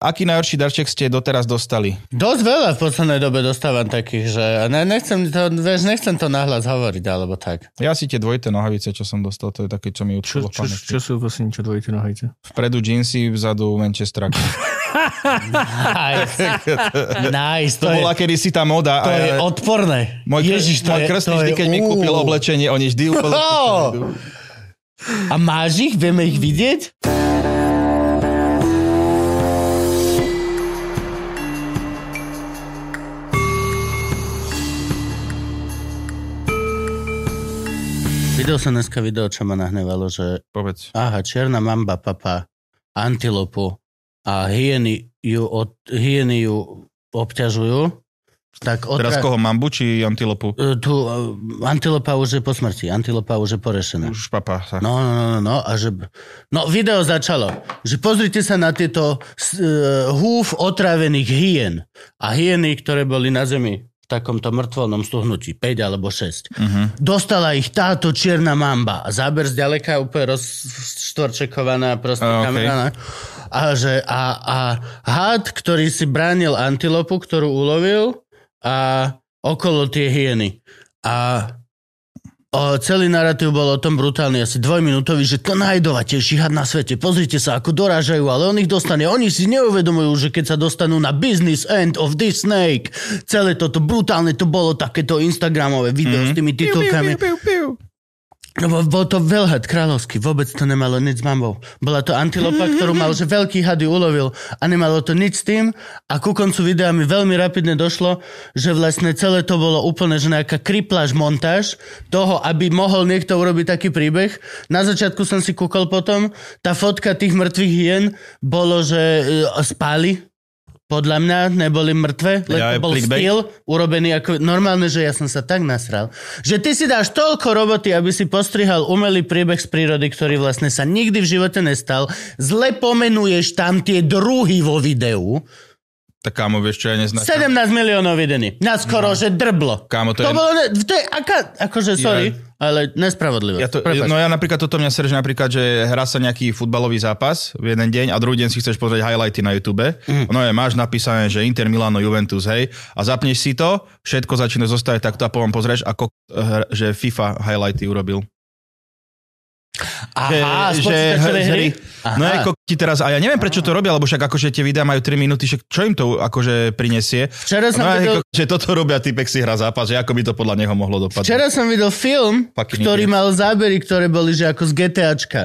Aký najhorší darček ste doteraz dostali? Dosť veľa v poslednej dobe dostávam takých, že ne, nechcem, to, vieš, nechcem to nahlas hovoriť, alebo tak. Ja si tie dvojité nohavice, čo som dostal, to je také, čo mi Čo, utkolo čo, pamäti. čo sú vlastne čo dvojité nohajce? Vpredu jeansy, vzadu Manchester. Nice. nice, To, to, je, bola kedysi tá moda. to a je odporné. Môj, Ježiš, to môj je, krstný vždy, je, keď mi ú. kúpil oblečenie, oni vždy úplne... Oh! A máš ich? Vieme ich vidieť? Videl som dneska video, čo ma nahnevalo, že Povedz. aha, čierna mamba papa antilopu a hyeny ju, od, hyeny ju obťažujú, tak Teraz otra... koho, mambu či antilopu? E, Tu uh, antilopa už je po smrti, antilopa už je porešená. Už papa sa. No, no, no, no, a že... No, video začalo, že pozrite sa na tieto uh, húf otrávených hyen. A hyeny, ktoré boli na zemi takomto mŕtvolnom stuhnutí, 5 alebo 6. Uh-huh. Dostala ich táto čierna mamba. A záber zďaleka úplne rozštvorčekovaná proste A, okej. kamera. ne? A, že, a, a had, ktorý si bránil antilopu, ktorú ulovil a okolo tie hyeny. A o, celý narratív bol o tom brutálny, asi dvojminútový, že to najdovatejší had na svete. Pozrite sa, ako dorážajú, ale on ich dostane. Oni si neuvedomujú, že keď sa dostanú na business end of this snake, celé toto brutálne, to bolo takéto Instagramové video mm. s tými titulkami. No, bo- bol to veľhad kráľovský, vôbec to nemalo nič s mambou. Bola to antilopa, ktorú mal, že veľký had ju ulovil a nemalo to nič s tým a ku koncu videa mi veľmi rapidne došlo, že vlastne celé to bolo úplne, že nejaká kripláž montáž toho, aby mohol niekto urobiť taký príbeh. Na začiatku som si kúkol potom, tá fotka tých mŕtvych hien bolo, že e, spáli podľa mňa neboli mŕtve, len Ja, to bol clickbait. skill urobený ako... Normálne, že ja som sa tak nasral. Že ty si dáš toľko roboty, aby si postrihal umelý príbeh z prírody, ktorý vlastne sa nikdy v živote nestal. Zle pomenuješ tam tie druhy vo videu. Tak kámo, vieš čo, ja neznám. 17 miliónov videní. Na skoro, že drblo. Kámo, to to je- bolo... To je aká... Akože, sorry, ale nespravodlivé. Ja to, no ja napríklad toto mňa sere, že napríklad, že hrá sa nejaký futbalový zápas v jeden deň a druhý deň si chceš pozrieť highlighty na YouTube. Mm. No je, máš napísané, že Inter Milano Juventus, hej, a zapneš si to, všetko začína zostať takto a potom pozrieš, ako eh, že FIFA highlighty urobil. Aha, že, z hry? No Aha. ako ti teraz, a ja neviem prečo to robia, lebo však akože tie videá majú 3 minúty, však čo im to akože prinesie? Včera som no, videl- ako, že toto robia, typek si hrá zápas, že ako by to podľa neho mohlo dopadnúť. Včera som videl film, Fucking ktorý idiot. mal zábery, ktoré boli že ako z GTAčka.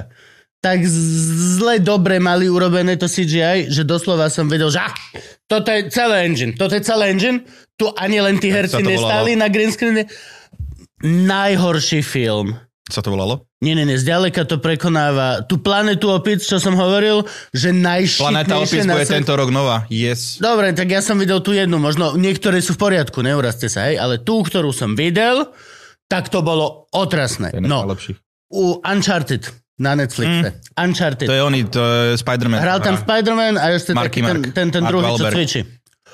Tak zle dobre mali urobené to CGI, že doslova som vedel, že ah, toto je celý engine, toto je celý engine, tu ani len tí herci nestáli volalo? na green screene. Najhorší film. Sa to volalo? Nie, nie, nie, zďaleka to prekonáva tú planetu opic, čo som hovoril, že najšitnejšie Planeta Opis na bude svete. tento rok nová. Yes. Dobre, tak ja som videl tú jednu, možno niektoré sú v poriadku, neurazte sa, hej, ale tú, ktorú som videl, tak to bolo otrasné. To No, u Uncharted na Netflixe. Mm. Uncharted. To je oný, to je Spider-Man. Hral tam. Spider-Man a ešte Marky taký ten, Mark. ten, ten Mark druhý, čo Wahlberg. cvičí.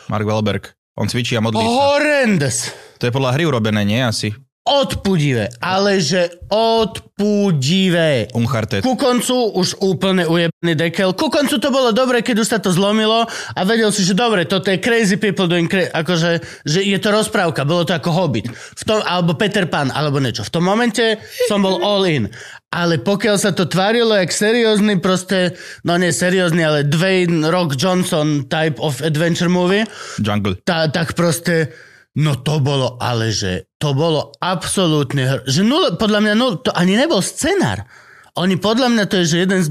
Mark Wahlberg. On cvičí a modlí sa. Horrendous. To je podľa hry urobené, nie asi? Odpudivé, ale že odpudivé. Uncharted. Ku koncu už úplne ujebený dekel. Ku koncu to bolo dobre, keď už sa to zlomilo a vedel si, že dobre, toto je crazy people doing crazy, akože, že je to rozprávka, bolo to ako Hobbit. V tom, alebo Peter Pan, alebo niečo. V tom momente som bol all in. Ale pokiaľ sa to tvárilo jak seriózny proste, no nie seriózny, ale Dwayne Rock Johnson type of adventure movie, Jungle. tá, tak proste, no to bolo, ale že to bolo absolútne, že nul, podľa mňa nul, to ani nebol scenár. Oni podľa mňa to je, že jeden z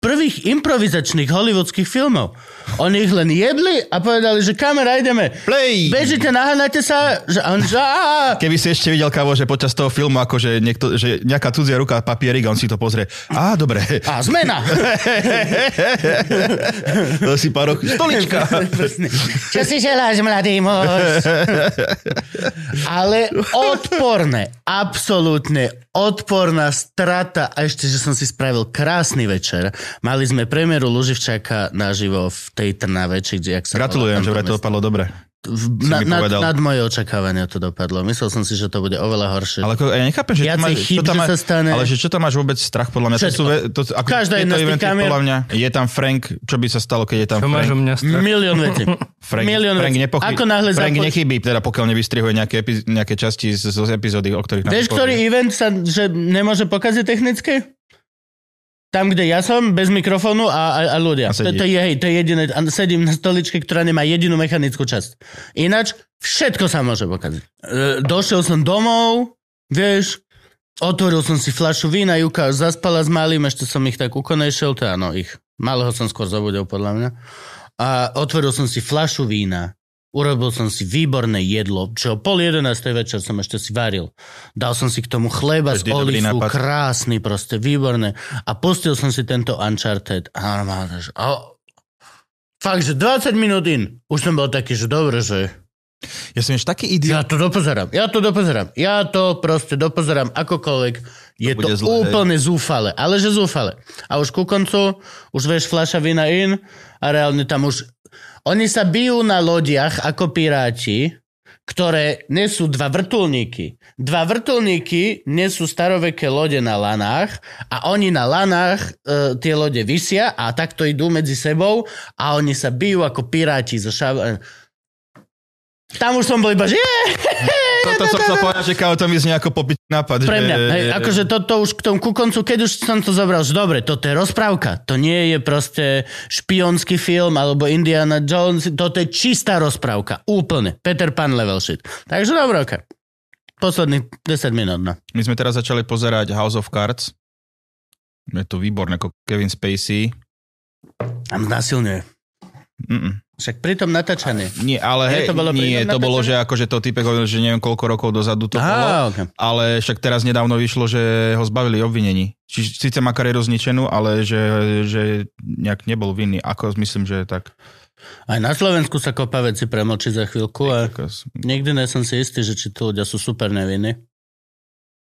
prvých improvizačných hollywoodských filmov. Oni ich len jedli a povedali, že kamera, ideme. Play! Bežite, naháňate sa, že on, že Keby si ešte videl, kávo, že počas toho filmu, akože niekto, že nejaká cudzia ruka, papierik, a on si to pozrie. Á, dobre. a zmena. to si pár rokov. Stolička. Čo si želáš, mladý muž? Ale odporné, absolútne odporná strata a ešte, že som si spravil krásny večer Mali sme premiéru Luživčáka naživo v tej Trnave, či kde, jak sa Gratulujem, že vraj to dopadlo dobre. V, na, nad, nad moje očakávania to dopadlo. Myslel som si, že to bude oveľa horšie. Ale ako, ja nechápem, že Viacej máš, chyb, čo tam že máš, sa stane. ale že čo tam máš vôbec strach podľa mňa? To Všetko. sú, ve- to, ako, Každá jedna z podľa mňa, je tam Frank, čo by sa stalo, keď je tam Čo máš Frank? o mňa strach? Milión vecí. Frank, milión Frank, vecí. nepochy- Ako náhle Frank započ- nechybí, teda pokiaľ nevystrihuje nejaké, epi- nejaké časti z, z epizódy, o ktorých nám Vieš, ktorý event sa že nemôže pokaziť technicky? Tam, kde ja som, bez mikrofónu a, a, a ľudia. A To, to je, hej, to je jediné. Sedím na stoličke, ktorá nemá jedinú mechanickú časť. Ináč, všetko sa môže pokaziť. E, došiel som domov, vieš, otvoril som si fľašu vína, Juka zaspala s malým, ešte som ich tak ukonejšil, to áno, ich. Malého som skôr zobudil, podľa mňa. A otvoril som si fľašu vína, urobil som si výborné jedlo, čo pol jedenástej večer som ešte si varil. Dal som si k tomu chleba z dobrý olifu, nápad. krásny, proste výborné. A pustil som si tento Uncharted. A normálne, že... A... Fakt, že 20 minút in. Už som bol taký, že dobre, že Ja som ešte taký ja idiot. to dopozerám. Ja to dopozerám. Ja to proste dopozerám akokoľvek. Je to, bude zlé, úplne zúfale. Ale že zúfale. A už ku koncu, už vieš fľaša vína in a reálne tam už... Oni sa bijú na lodiach ako piráti, ktoré nesú dva vrtulníky. Dva vrtulníky nesú staroveké lode na lanách a oni na lanách e, tie lode vysia a takto idú medzi sebou a oni sa bijú ako piráti zo šav... Tam už som bol iba, že Toto som chcel povedať, že kámo, to mi znie ako popiť nápad. pre mňa. Hej, akože toto už k tomu ku koncu, keď už som to zobral, že dobre, toto je rozprávka. To nie je proste špionský film alebo Indiana Jones, toto je čistá rozprávka. Úplne. Peter Pan level shit. Takže dobre, ok. Posledných 10 minút, no. My sme teraz začali pozerať House of Cards. Je to výborné, ako Kevin Spacey. Tam znásilňuje. Mm-mm. Však pri tom natáčaní. Nie, ale hej, to bolo nie, to bolo, že akože to typek hovoril, že neviem koľko rokov dozadu to bolo. Á, okay. Ale však teraz nedávno vyšlo, že ho zbavili obvinení. Či, síce má kariéru zničenú, ale že, že nejak nebol vinný. Ako myslím, že tak. Aj na Slovensku sa kopa veci premlčí za chvíľku a nikdy nie som si istý, že či tí ľudia sú super neviny.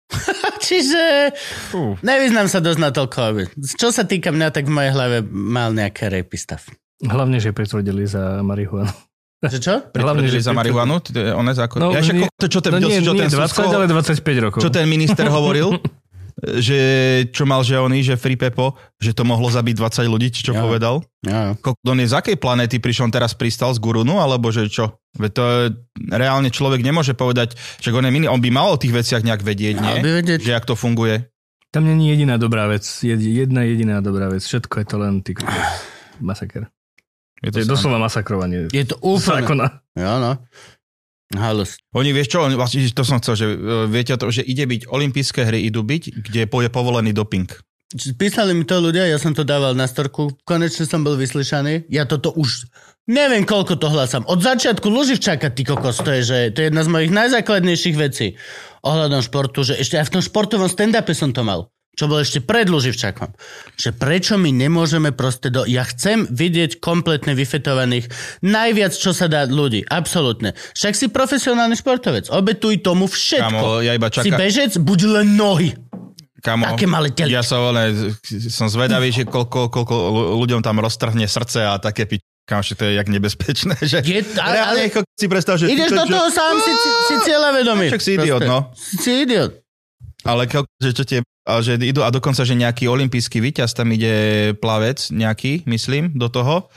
Čiže Fú. nevyznám sa dosť na toľko. Čo sa týka mňa, tak v mojej hlave mal nejaké rapy stav. Hlavne, že pretvrdili za marihuanu. Že čo? Hlavne, že za marihuanu, je one zákon. No, ja, však, nie- to, čo ten, No čo, nie, čo, nie ten 20, Susko- ale 25 rokov. čo ten minister hovoril, že čo mal, že oný, že Free Pepo, že to mohlo zabiť 20 ľudí, či čo Ja. povedal. Ja. On je z akej planéty prišiel, on teraz pristal z Gurunu, alebo že čo? Veď to je, reálne človek nemôže povedať, že on je mini, on by mal o tých veciach nejak vedieť, nie? By vedieť. Že jak to funguje. Tam není jediná dobrá vec. Jed, jedna jediná dobrá vec. Všetko je to len ty. Masaker. Je To je doslova masakrovanie. Je to úplne... Zákona. Jo, no. Halus. Oni, vieš čo, oni, vlastne, to som chcel, že e, viete to, že ide byť olympijské hry, idú byť, kde je povolený doping. Písali mi to ľudia, ja som to dával na storku, konečne som bol vyslyšaný. Ja toto už neviem, koľko to hlasám. Od začiatku Luživčáka, ty kokos, to je, že to je jedna z mojich najzákladnejších vecí ohľadom športu, že ešte aj v tom športovom stand-upe som to mal čo bol ešte pred Luživčákom. Že prečo my nemôžeme proste do... Ja chcem vidieť kompletne vyfetovaných najviac, čo sa dá ľudí. Absolútne. Však si profesionálny športovec. Obetuj tomu všetko. Kamo, ja iba Si čakám. bežec, buď len nohy. Kamo, Také malé teličko. ja som, ne, som zvedavý, že koľko, koľko ľu- ľuďom tam roztrhne srdce a také pič. Že to je jak nebezpečné. Že Je, ale, Reálne, ale si predstav, že... ideš do že- toho sám, si, si, si cieľavedomý. Však si idiot, no. Si idiot. Ale ko- že čo tie, že idú a dokonca, že nejaký olimpijský víťaz, tam ide plavec nejaký, myslím, do toho.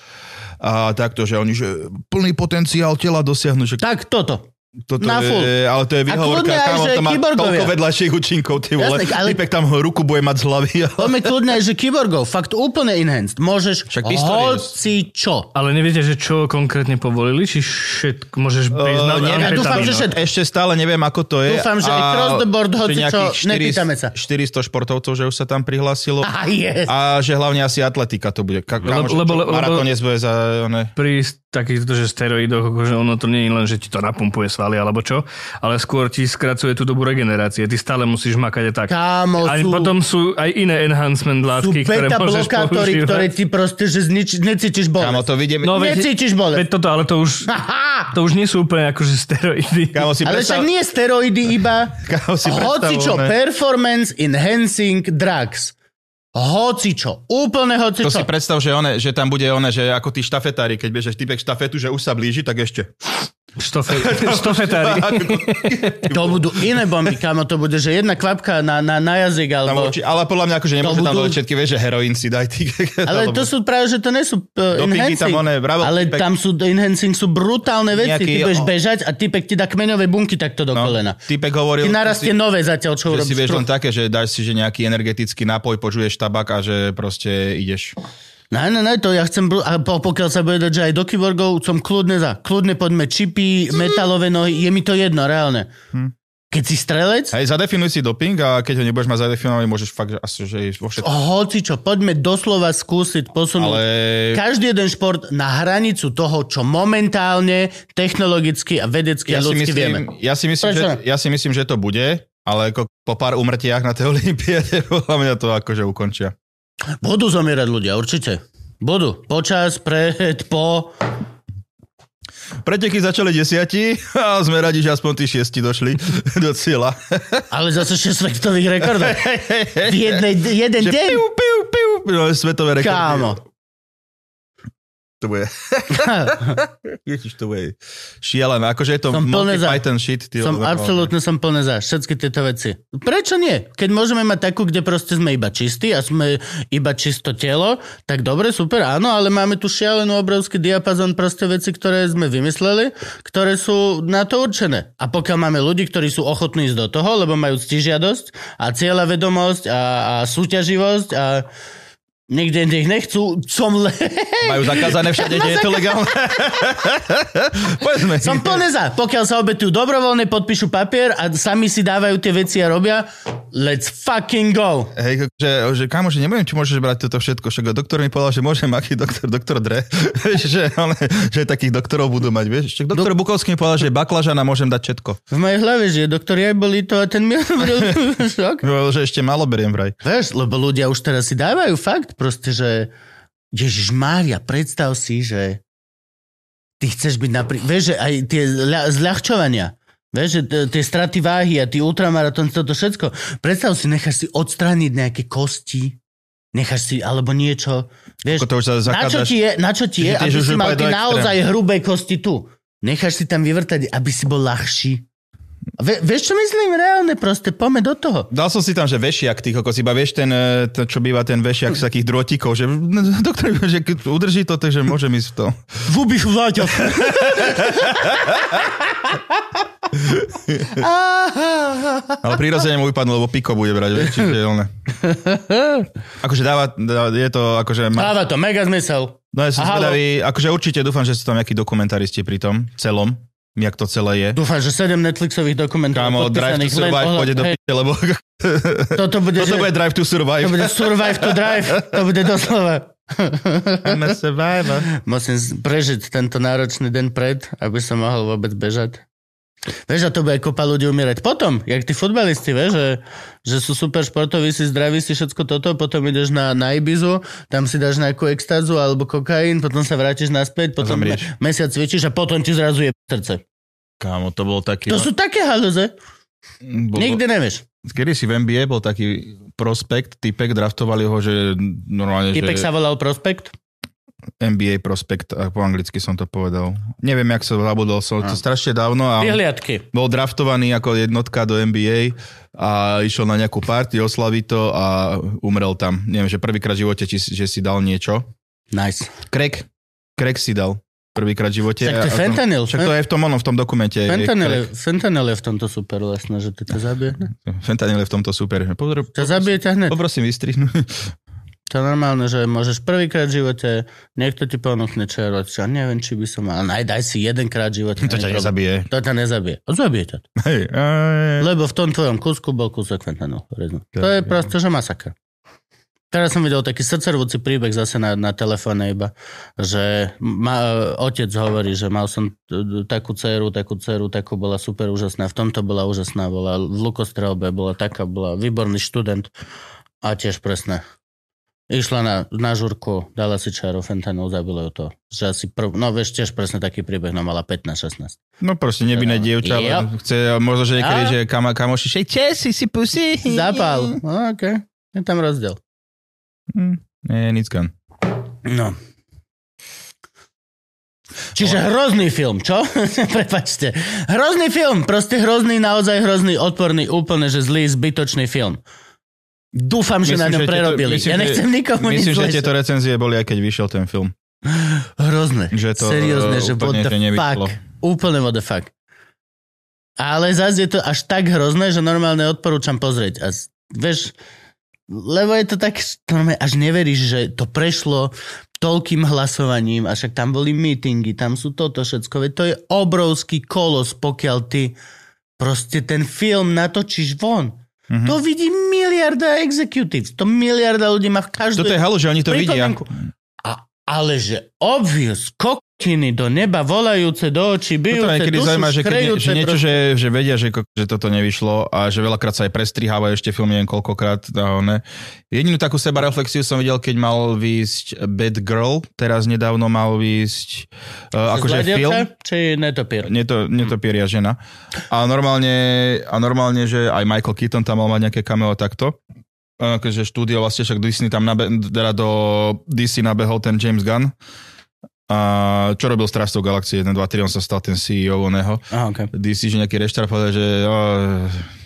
A takto, že oni, že plný potenciál tela dosiahnu, že Tak toto. Toto na full. je, ale to je výhovorka, že to má kyborgovia. toľko vedľajších účinkov, ty vole. Jasne, ale- Typek tam ruku bude mať z hlavy. Poďme kľudne, že kyborgov, fakt úplne enhanced. Môžeš Však hoci čo. Ale neviete, že čo konkrétne povolili? Či všetko môžeš na Uh, neviem, Ja dúfam, že všetko. Ešte stále neviem, ako to je. Dúfam, že a- across the board, že hoci čo, nejakých 400 nepýtame sa. 400 športovcov, že už sa tam prihlásilo. Ah, yes. A že hlavne asi atletika to bude. Ka- kámo, že Lebo- lebo- maratónec bude za... Ne, pri takýchto že steroidoch, akože ono to nie je len, že ti to napumpuje svaly alebo čo, ale skôr ti skracuje tú dobu regenerácie. Ty stále musíš makať aj tak. Kámo, A sú, potom sú aj iné enhancement sú látky, ktoré môžeš blokátory, používať. ktoré ti proste, že znič, necítiš kámo, bolesť. to vidíme... No, veď- Necítiš Veď bolesť. toto, ale to už, to už nie sú úplne akože steroidy. Kámo, si Ale predstav... však nie steroidy iba. Kámo, si Hoci čo, performance enhancing drugs. Hocičo, úplne To hocičo. si predstav, že, one, že tam bude one, že ako tí štafetári, keď bežeš typek štafetu, že už sa blíži, tak ešte. Štofe, štofetári. To budú iné bomby, kamo, to bude, že jedna kvapka na, na, na jazyk, Tam alebo... urči, ale podľa mňa akože nemôže tam budú- dole všetky, vieš, že heroín si daj ty. Ale to sú práve, že to nie sú uh, enhancing. tam oné, bravo, ale typek. tam sú enhancing, sú brutálne veci. Nejaký- ty budeš bežať a typek ti dá kmeňové bunky takto do kolena. Typek hovoril, Ty narastie si, nové zatiaľ, čo že si urobíš. vieš len také, že dáš si že nejaký energetický nápoj, počuješ tabak a že proste ideš. Ne, ne, ne, to ja chcem, a po- pokiaľ sa bude dať, že aj do kyborgov, som kľudne za. Kľudne poďme čipy, metalové nohy, je mi to jedno, reálne. Hm. Keď si strelec, Hej, zadefinuj si doping a keď ho nebudeš mať zadefinovaný, môžeš fakt, že asi, že vo všetko. hoci čo, poďme doslova skúsiť posunúť Ale každý jeden šport na hranicu toho, čo momentálne technologicky a vedecky ja a ľudsky vieme. myslím, ja, si myslím, Prečo že, ja si myslím, že to bude, ale ako po pár umrtiach na tej olympiáde, podľa mňa to akože ukončia. Budú zomierať ľudia, určite. Budú. Počas, pred, po. Preteky začali desiati a sme radi, že aspoň tí šiesti došli do cieľa. Ale zase 6 svetových rekordov. V jednej, jeden Že deň. piu, piu, piu, no, svetové rekordy. Kámo. To bude. Ježiš, to bude šialené. Akože je to Som Monty za. Python shit. Ty, Som absolútne som plný za všetky tieto veci. Prečo nie? Keď môžeme mať takú, kde proste sme iba čistí a sme iba čisto telo, tak dobre, super, áno, ale máme tu šialenú obrovský diapazon proste veci, ktoré sme vymysleli, ktoré sú na to určené. A pokiaľ máme ľudí, ktorí sú ochotní ísť do toho, lebo majú ctižiadosť a cieľa vedomosť a, a súťaživosť a niekde nech nechcú, som le... Majú zakázané všade, kde je to legálne. Povedzme. Som plne za. Pokiaľ sa obetujú dobrovoľne, podpíšu papier a sami si dávajú tie veci a robia, let's fucking go. Hej, že, že kámo, že neviem, či môžeš brať toto všetko. Však doktor mi povedal, že môžem, aký doktor, doktor Dre. Že, ale, že takých doktorov budú mať, vieš. Však doktor Bukovský mi povedal, že baklažana môžem dať všetko. V mojej hlave, že doktor aj boli to a ten mi že ešte málo beriem vraj. Vieš, lebo ľudia už teraz si dávajú fakt proste, že Ježiš Mária, predstav si, že ty chceš byť napríklad, vieš, že aj tie ľa- zľahčovania, vieš, že tie straty váhy a tie ultramaratón, toto všetko. Predstav si, necháš si odstrániť nejaké kosti, necháš si, alebo niečo, vieš, to už sa na čo zakádaš. ti je, na čo ti je, aby si mal do naozaj hrubé kosti tu. Necháš si tam vyvrtať, aby si bol ľahší. Ve, vieš, čo myslím? Reálne proste, poďme do toho. Dal som si tam, že vešiak, ty kokos, iba vieš ten, e, to, čo býva ten vešiak z takých drôtikov, že doktor, že udrží to, takže môžem ísť v tom. Vúbiš vláťa. Ale prirodzene mu vypadnú, lebo piko bude brať, vieš, čiže ono. Akože dáva, dá, je to, akože... Ma, Dáva to mega zmysel. no ja som zvedavý, akože určite dúfam, že sú tam nejakí dokumentaristi pri tom, celom, jak to celé je. Dúfam, že 7 Netflixových dokumentov Kámo, Drive to Survive ohľad- pôjde do pite, lebo Toto bude, toto že, bude Drive to Survive. to bude Survive to Drive. To bude doslova. I'm a survivor. Musím prežiť tento náročný deň pred, aby som mohol vôbec bežať. Vieš, a to bude kopa ľudí umierať. Potom, jak tí futbalisti, vieš, že, že sú super športoví, si zdraví, si všetko toto, potom ideš na, na Ibizu, tam si dáš nejakú extázu alebo kokain, potom sa vrátiš naspäť, potom me- mesiac cvičíš a potom ti zrazu je srdce. Kámo, to bol taký... To sú také halúze. bol, Nikdy nevieš. Kedy si v NBA bol taký prospekt, typek, draftovali ho, že normálne, Typek že sa volal Prospekt. NBA prospekt, a po anglicky som to povedal. Neviem, jak sa zabudol, som to strašne dávno a Vyhliadky. bol draftovaný ako jednotka do NBA a išiel na nejakú party, oslaviť to a umrel tam. Neviem, že prvýkrát v živote, či, že si dal niečo. Nice. Crack. Crack si dal prvýkrát v živote. Tak to je fentanyl. Však to je v tom onom, v tom dokumente. Fentanyl je, fentanyl je v tomto super vlastne, že to zabije. Fentanyl je v tomto super. Pozor, Ťa zabije ťa hneď. poprosím vystrihnúť. To je normálne, že môžeš prvýkrát v živote, niekto ti ponúkne červať, čo neviem, či by som mal, naj, daj si jedenkrát v živote. To ťa nezabije. To ťa nezabije. A Zabije ťa. Hej. aj- Lebo v tom tvojom kusku bol kúsok fentanylu. To je proste, že masakr. Teraz som videl taký srdcervúci príbeh zase na, na telefóne iba, že ma, otec hovorí, že mal som takú dceru, takú dceru, takú bola super úžasná, v tomto bola úžasná, bola v lukostrelbe, bola taká, bola výborný študent a tiež presne. Išla na, na žurku, dala si čaru, fentanyl, zabilo ju to. Že asi prv, no vieš, tiež presne taký príbeh, no mala 15-16. No proste nevinné dievča, ale chce možno, že niekedy, že kam, kamoši, šej, česi si pusy. Zapal. No, okay. Je tam rozdiel. Hm, nie, nic gun. No. Čiže hrozný film, čo? Prepačte. Hrozný film, proste hrozný, naozaj hrozný, odporný, úplne, že zlý, zbytočný film. Dúfam, že na ňom tieto- prerobili. myslím, ja nechcem nikomu Myslím, že tieto recenzie boli aj keď vyšiel ten film. Hrozné. Že to, Seriózne, e, že what the fuck. Úplne what the fuck. Ale zase je to až tak hrozné, že normálne odporúčam pozrieť. A vieš, lebo je to tak, normálne až neveríš, že to prešlo toľkým hlasovaním a však tam boli meetingy, tam sú toto všetko. Veď to je obrovský kolos, pokiaľ ty proste ten film natočíš von. Mhm. To vidí miliarda executives. To miliarda ľudí má v každej... Toto je halu, že oni to vidia. A, ale že obvious, kokotiny do neba, volajúce do očí, No bijúce, dušu zaujíma, že, keď, škrejúce, že niečo, že, že vedia, že, že toto nevyšlo a že veľakrát sa aj prestrihávajú ešte film, neviem koľkokrát. A ne. Jedinú takú sebareflexiu som videl, keď mal výjsť Bad Girl, teraz nedávno mal výjsť uh, akože Zlá film. Či netopier? Neto, netopieria žena. A normálne, a normálne, že aj Michael Keaton tam mal mať nejaké cameo takto. A Akože štúdio vlastne, však Disney tam nabe, teda do DC nabehol ten James Gunn. A čo robil Strážcov galaxie 1, 2, 3, on sa stal ten CEO oného. Aha, okay. DC, že nejaký reštart povedal, že o,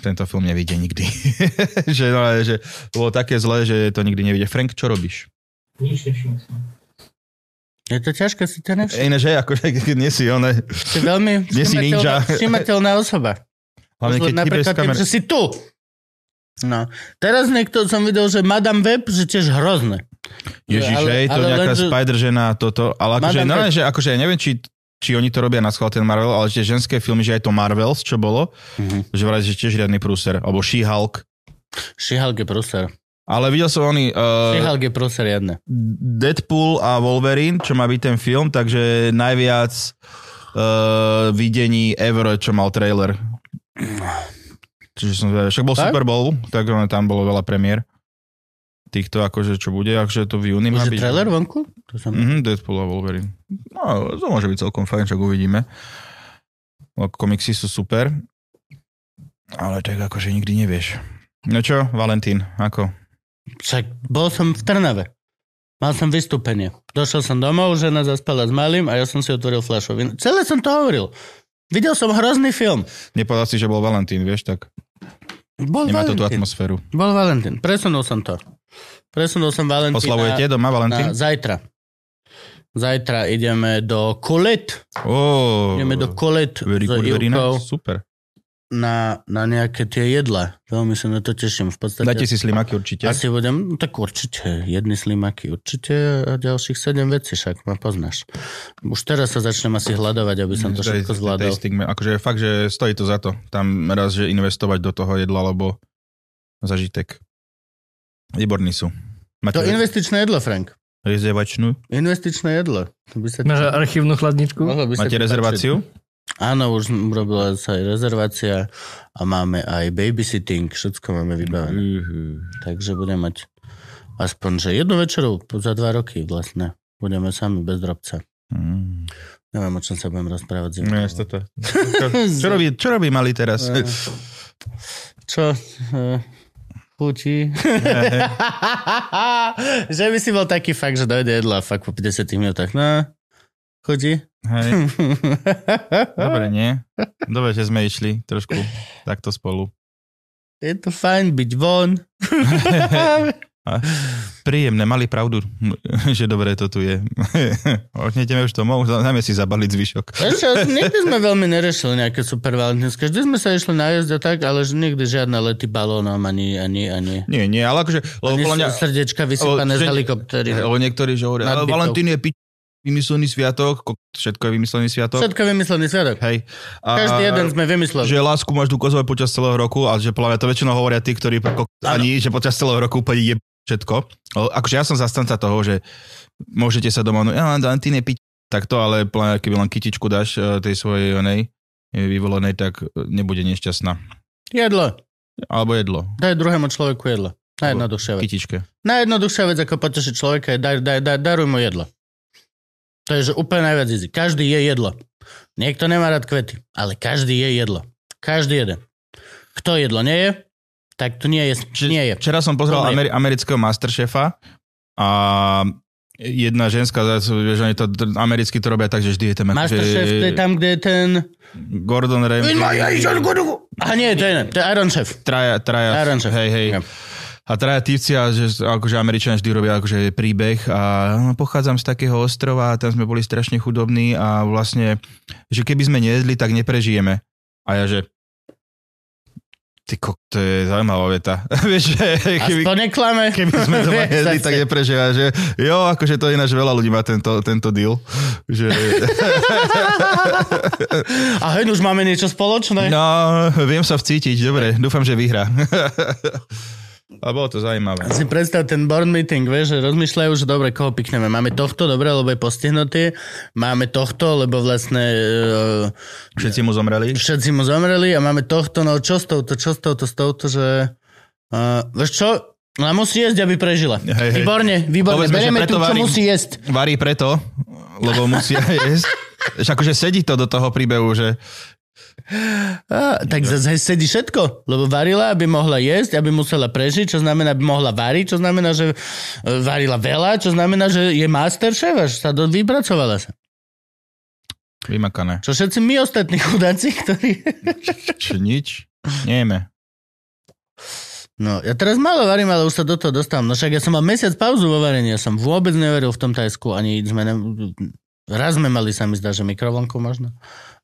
tento film nevidie nikdy. že, no, že to bolo také zlé, že to nikdy nevidie. Frank, čo robíš? Nič nevšimol som. Je to ťažké si to nevšimnúť. Iné, že akože keď nie si one, Si veľmi Nie si ninja. všimateľná- všimateľná osoba. hlavne keď Napríklad kamer. tým, že si tu. No. Teraz niekto som videl, že Madame Web, že tiež hrozné. Ježiš, Ale- hej, to ale nejaká len, že- Spider žena a toto, ale akože, no, že akože ja neviem, či, či oni to robia na schvál ten Marvel, ale tie ženské filmy, že aj to Marvels, čo bolo, Mhm. že vraj, že tiež riadny prúser, alebo She-Hulk. She-Hulk je prúser. Ale videl som oni uh, She-Hulk je prúser jedné. Deadpool a Wolverine, čo má byť ten film, takže najviac uh, videní ever, čo mal trailer. Čiže som zvedavý. Však bol Tak? Super Bowl, tak tam bolo veľa premiér. Týchto akože čo bude, akože to v júni má byť. trailer vonku? To som... Mhm, Deadpool a Wolverine. No, to môže byť celkom fajn, čak uvidíme. No, komiksy sú super. Ale tak akože nikdy nevieš. No čo, Valentín, ako? Však bol som v Trnave. Mal som vystúpenie. Došiel som domov, žena zaspala s malým a ja som si otvoril fľašu. Celé som to hovoril. Videl som hrozný film. Nepovedal si, že bol Valentín, vieš, tak Bol nemá to tú Valentín. atmosféru. Bol Valentín. Presunul som to. Presunul som Valentína Oslavujete doma na Valentín? zajtra. Zajtra ideme do Kolet. Oh, Ideme do Kolet very s good, very Ivkou nice. Super. na, na nejaké tie jedla. Veľmi sa na to teším. V podstate Dáte si slimaky určite. asi budem, no tak určite, jedny slimaky určite a ďalších sedem vecí, však ma poznáš. Už teraz sa začnem asi hľadovať, aby som to všetko zvládol. Akože fakt, že stojí to za to. Tam raz, že investovať do toho jedla, lebo zažitek. Výborní sú. Máte To investičné jedlo, Frank. rezervačnú? Investičné jedlo. To by sa Máš archívnu chladničku? by Máte rezerváciu? páčiť. Áno, už robila sa aj rezervácia a máme aj babysitting, všetko máme vybavené. Uh, Takže budeme mať aspoň, že jednu večeru za dva roky vlastne. Budeme sami bez drobca. mm. Neviem, o čom sa budem rozprávať zimou. No, jasne to. Čo, čo, robí, čo robí malý teraz? Eh, Čo? Eh, Chutí. že by si bol taký fakt, že dojde jedlo a fakt po 50 minútach. No, chutí. Hej. Dobre, nie? Dobre, že sme išli trošku takto spolu. Je to fajn byť von. Príjemné, mali pravdu, že dobre to tu je. Odneteme už domov, dáme si zabaliť zvyšok. Ešte, nikdy sme veľmi nerešili nejaké super valentínske. Vždy sme sa išli najesť a tak, ale že nikdy žiadne lety balónom ani, ani, ani, Nie, nie, ale akože... Lebo ani mňa, srdečka vysypané z helikoptery. lebo niektorí, že hovoria, ale. Valentín je pič, vymyslený sviatok, ko- všetko je vymyslený sviatok. Všetko vymyslený sviatok. Hej. A, Každý jeden sme vymysleli. že lásku máš ukazovať počas celého roku, ale že podľa mňa to väčšinou hovoria tí, ktorí ko- ani, že počas celého roku úplne je všetko. Akože ja som zastanca toho, že môžete sa doma, no ja Valentín je pič, takto, ale keby len kytičku dáš eh, tej svojej onej eh, vyvolenej, tak eh, nebude nešťastná. Jedlo. Alebo jedlo. Daj druhému človeku jedlo. Najjednoduchšia vec. Kytičke. Najjednoduchšia vec, ako potešiť človeka, je daj, daj, daj, daruj mu jedlo. To je, že úplne najviac easy. Každý je jedlo. Niekto nemá rád kvety, ale každý je jedlo. Každý jeden. Kto jedlo nie je, tak tu nie je. Či- nie je. Včera som pozrel To. Ameri- amerického Masterchefa a jedna ženská, vieš, oni to americky to robia tak, že vždy je tam Masterchef, to je tam, kde je ten... Gordon Ramsay, A nie, to je to je Iron Chef. traja, traja, Iron Chef. hej, hej. Ja. A traja típci, a že akože Američania vždy robia akože príbeh a no, pochádzam z takého ostrova a tam sme boli strašne chudobní a vlastne, že keby sme nejedli, tak neprežijeme. A ja že ty kok, to je zaujímavá veta. Vieš, že keby, Aspoň neklame. keby sme Vieš, jedli, tak neprežíva, že jo, akože to ináč veľa ľudí má tento, tento deal. Že, A hej, už máme niečo spoločné. no, viem sa vcítiť, dobre, dúfam, že vyhrá. Ale bolo to zaujímavé. Si predstav ten board meeting, vieš, že rozmýšľajú, že dobre, koho pikneme. Máme tohto, dobre, lebo je postihnutý. Máme tohto, lebo vlastne uh, Všetci mu zomreli. všetci mu zomreli a máme tohto, no čo s touto, čo s touto, s touto, že... Uh, vieš čo? Ona musí jesť, aby prežila. Hej, hej. Výborne, výborne. Povedzme, Berieme preto tu, čo varí- musí jesť. Varí preto, lebo musia jesť. Že akože sedí to do toho príbehu, že Á, tak zase sedí všetko, lebo varila, aby mohla jesť, aby musela prežiť, čo znamená, aby mohla variť, čo znamená, že e, varila veľa, čo znamená, že je master chef, až sa do, vypracovala sa. vymakané. Čo všetci my ostatní chudáci, ktorí... Čo nič? Nejeme. No, ja teraz málo varím, ale už sa do toho dostávam. No však ja som mal mesiac pauzu vo varení, ja som vôbec neveril v tom Tajsku, ani sme... Ne... Raz sme mali, sa mi zdá, že mikrovlnku možno.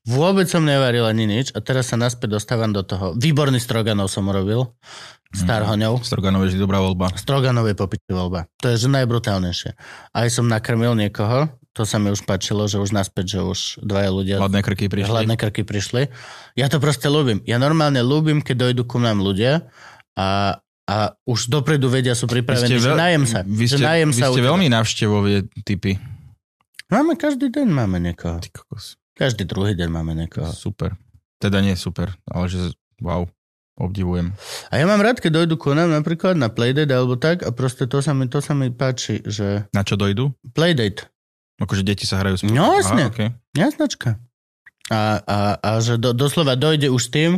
Vôbec som nevaril ani nič a teraz sa naspäť dostávam do toho. Výborný stroganov som urobil. Starhoňov. Stroganov je vždy dobrá voľba. Stroganov je popiči voľba. To je že najbrutálnejšie. Aj som nakrmil niekoho, to sa mi už páčilo, že už naspäť, že už dvaja ľudia Hladné krky prišli. hladné krky prišli. Ja to proste ľúbim. Ja normálne ľúbim, keď dojdu ku nám ľudia a, a už dopredu vedia, sú pripravení, že najem sa. vy že ste, najem vy sa ste veľmi návštevové typy. Máme každý deň máme niekoho. Ty kokos. Každý druhý deň máme niekoho. Super. Teda nie super, ale že wow, obdivujem. A ja mám rád, keď dojdu ku nám napríklad na playdate alebo tak a proste to sa mi, to sa mi páči, že Na čo dojdu? playdate. Akože deti sa hrajú spolu. No, jasne. Aha, okay. Jasnačka. A, a, a že do, doslova dojde už s tým,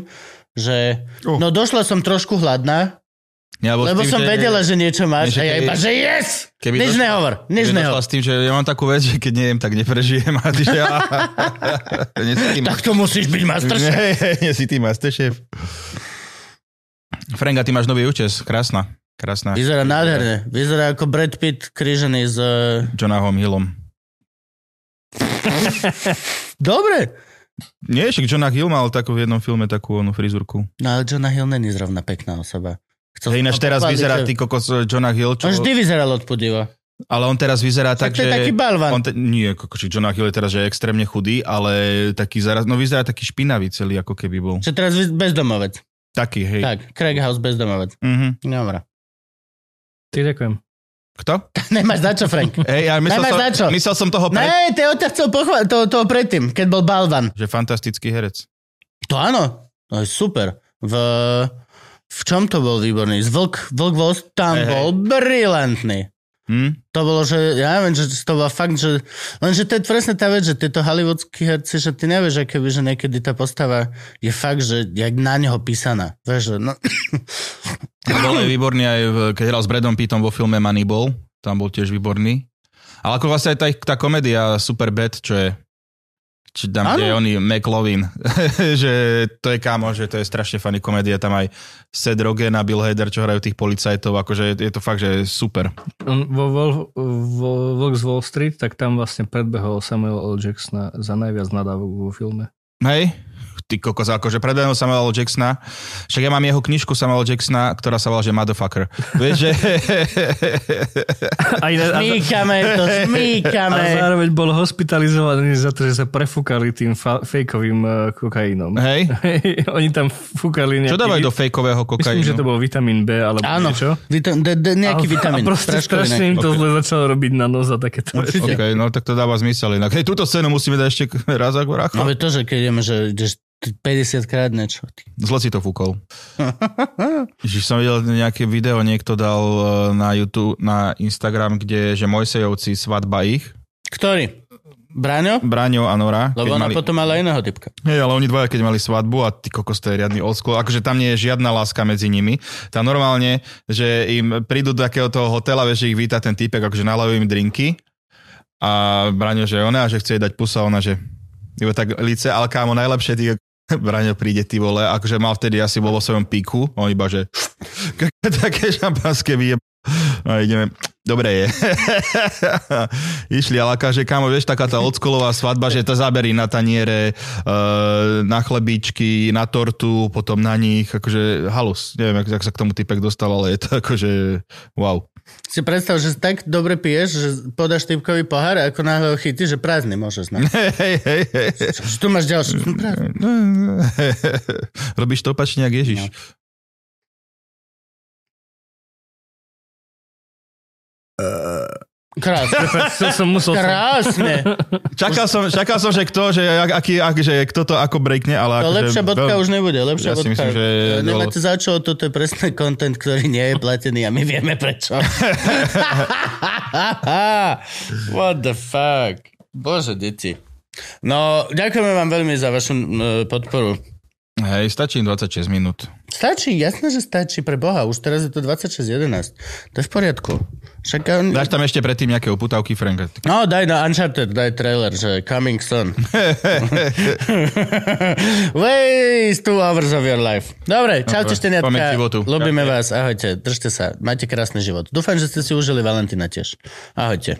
že Uh. no došla som trošku hladná, Ja, s lebo tým, som že- vedela, že niečo máš že a ja iba, že yes! Keby Nič došla- nehovor, nič nehovor. s tým, že ja mám takú vec, že keď nejem, tak neprežijem. A ty, že ja, tým, Tak to musíš byť masterchef. nie, nie si tým masterchef. Frank, a ty máš nový účes. Krásna. Krásna. Vyzerá nádherne. Vyzerá ako Brad Pitt krížený z... Jonahom Hillom. Dobre. Nie, však Jonah Hill mal takú v jednom filme takú onú frizurku. No ale Jonah Hill není zrovna pekná osoba. Chcel ináč teraz vyzerá ty kokos Jonah Hill, čo... On vždy vyzeral odpudivo. Ale on teraz vyzerá Tak tak, to je že... taký balvan. On te, nie, kokoči, Jonah Hill je teraz že je extrémne chudý, ale taký zaraz, no vyzerá taký špinavý celý, ako keby bol. Že teraz bezdomovec. Taký, hej. Tak, Craig House bezdomovec. Mhm. Dobre. Ty ďakujem. Kto? Nemáš za čo, Frank. Hej, ja myslel, Nemáš som, čo. myslel som toho pred... Ne, to ťa chcel pochváliť, to, to predtým, keď bol balvan. Že fantastický herec. To áno, to je super. V, v čom to bol výborný? Z Vlk, Vlk Street, tam Hej, hej. bol brilantný. Hm? To bolo, že ja neviem, že to bolo fakt, že... Lenže to je presne tá vec, že tieto hollywoodskí herci, že ty nevieš, keby, že niekedy tá postava je fakt, že jak na neho písaná. Vieš, že no... Bol aj výborný aj, v- keď hral s Bradom Pittom vo filme Moneyball. Tam bol tiež výborný. Ale ako vlastne aj tá, tá komédia Superbad, čo je či tam, kde je oný McLovin, že to je kámo, že to je strašne funny komédia, tam aj Seth Rogen a Bill Hader, čo hrajú tých policajtov, akože je to fakt, že je super. On vo, vo, vo z Wall Street, tak tam vlastne predbehol Samuel L. Jacksona za najviac nadávok vo filme. Hej? Ty kokos, akože predajom Samuel L. Jacksona. Však ja mám jeho knižku Samuel L. Jacksona, ktorá sa volá, že Motherfucker. Vieš, že... A, iné, a, Smíkame to, a smíkame. zároveň bol hospitalizovaný za to, že sa prefúkali tým fa- fejkovým uh, kokaínom. Hej? Oni tam fúkali nejaký... Čo dávajú do fejkového kokainu? Myslím, že to bol vitamín B alebo Áno, niečo. vita- d- d- nejaký a, vitamín. A proste strašne im to zle začalo robiť na nos a takéto veci. Určite. OK, no tak to dáva zmysel inak. Hej, túto scénu musíme dať ešte raz ako rácho. No to, že keď ideme, že ideš 50 krát niečo. Zle si to fúkol. Že som videl nejaké video, niekto dal eh, na YouTube, na Instagram, kde že Mojsejovci svadba ich. Ktorý? Braňo? Braňo a Nora. Lebo ona mali... potom mala iného typka. Hej, ale oni dvaja, keď mali svadbu a ty kokos, to je riadny old school, akože tam nie je žiadna láska medzi nimi. Tam normálne, že im prídu do takého toho hotela, vieš, že ich víta ten typek, akože nalajú im drinky a Braňo, že ona, že chce jej dať pusa, ona, že iba tak lice, ale kámo, najlepšie ty Braňo príde, ty vole, akože mal vtedy asi bol vo svojom píku, on iba, že také šampanské vyje No ideme, dobre je. Išli, ale akáže, kámo, vieš, taká tá oldschoolová svadba, že to zaberí na taniere, uh, na chlebíčky, na tortu, potom na nich, akože halus. Neviem, jak, jak sa k tomu typek dostal, ale je to akože wow. Si predstav, že tak dobre piješ, že podáš typkový pohár a ako náhle ho chytíš, že prázdny môže znať. Hej, hej, hej. Tu máš ďalší. Prázdny. Robíš to opačne, jak Ježiš. Krásne. To som musel... Krásne. Čakal som, čakal som, že kto, že, ak, aký, ak, že kto to ako breakne, ale To akože, lepšia bodka veľ- už nebude. Lepšia Ja si bodka. myslím, že Nemáte za čo, toto je presne content, ktorý nie je platený a my vieme prečo. What the fuck? Bože, deti. No, ďakujeme vám veľmi za vašu uh, podporu. Hej, stačí im 26 minút. Stačí, jasné, že stačí pre Boha. Už teraz je to 26.11. To je v poriadku. Však on... Dáš tam ešte predtým nejaké uputavky, Frank? No, daj na Uncharted, daj trailer, že coming soon. Waste two hours of your life. Dobre, čaute šteniatka. Ľubíme vás, ahojte, držte sa, majte krásny život. Dúfam, že ste si užili Valentína tiež. Ahojte.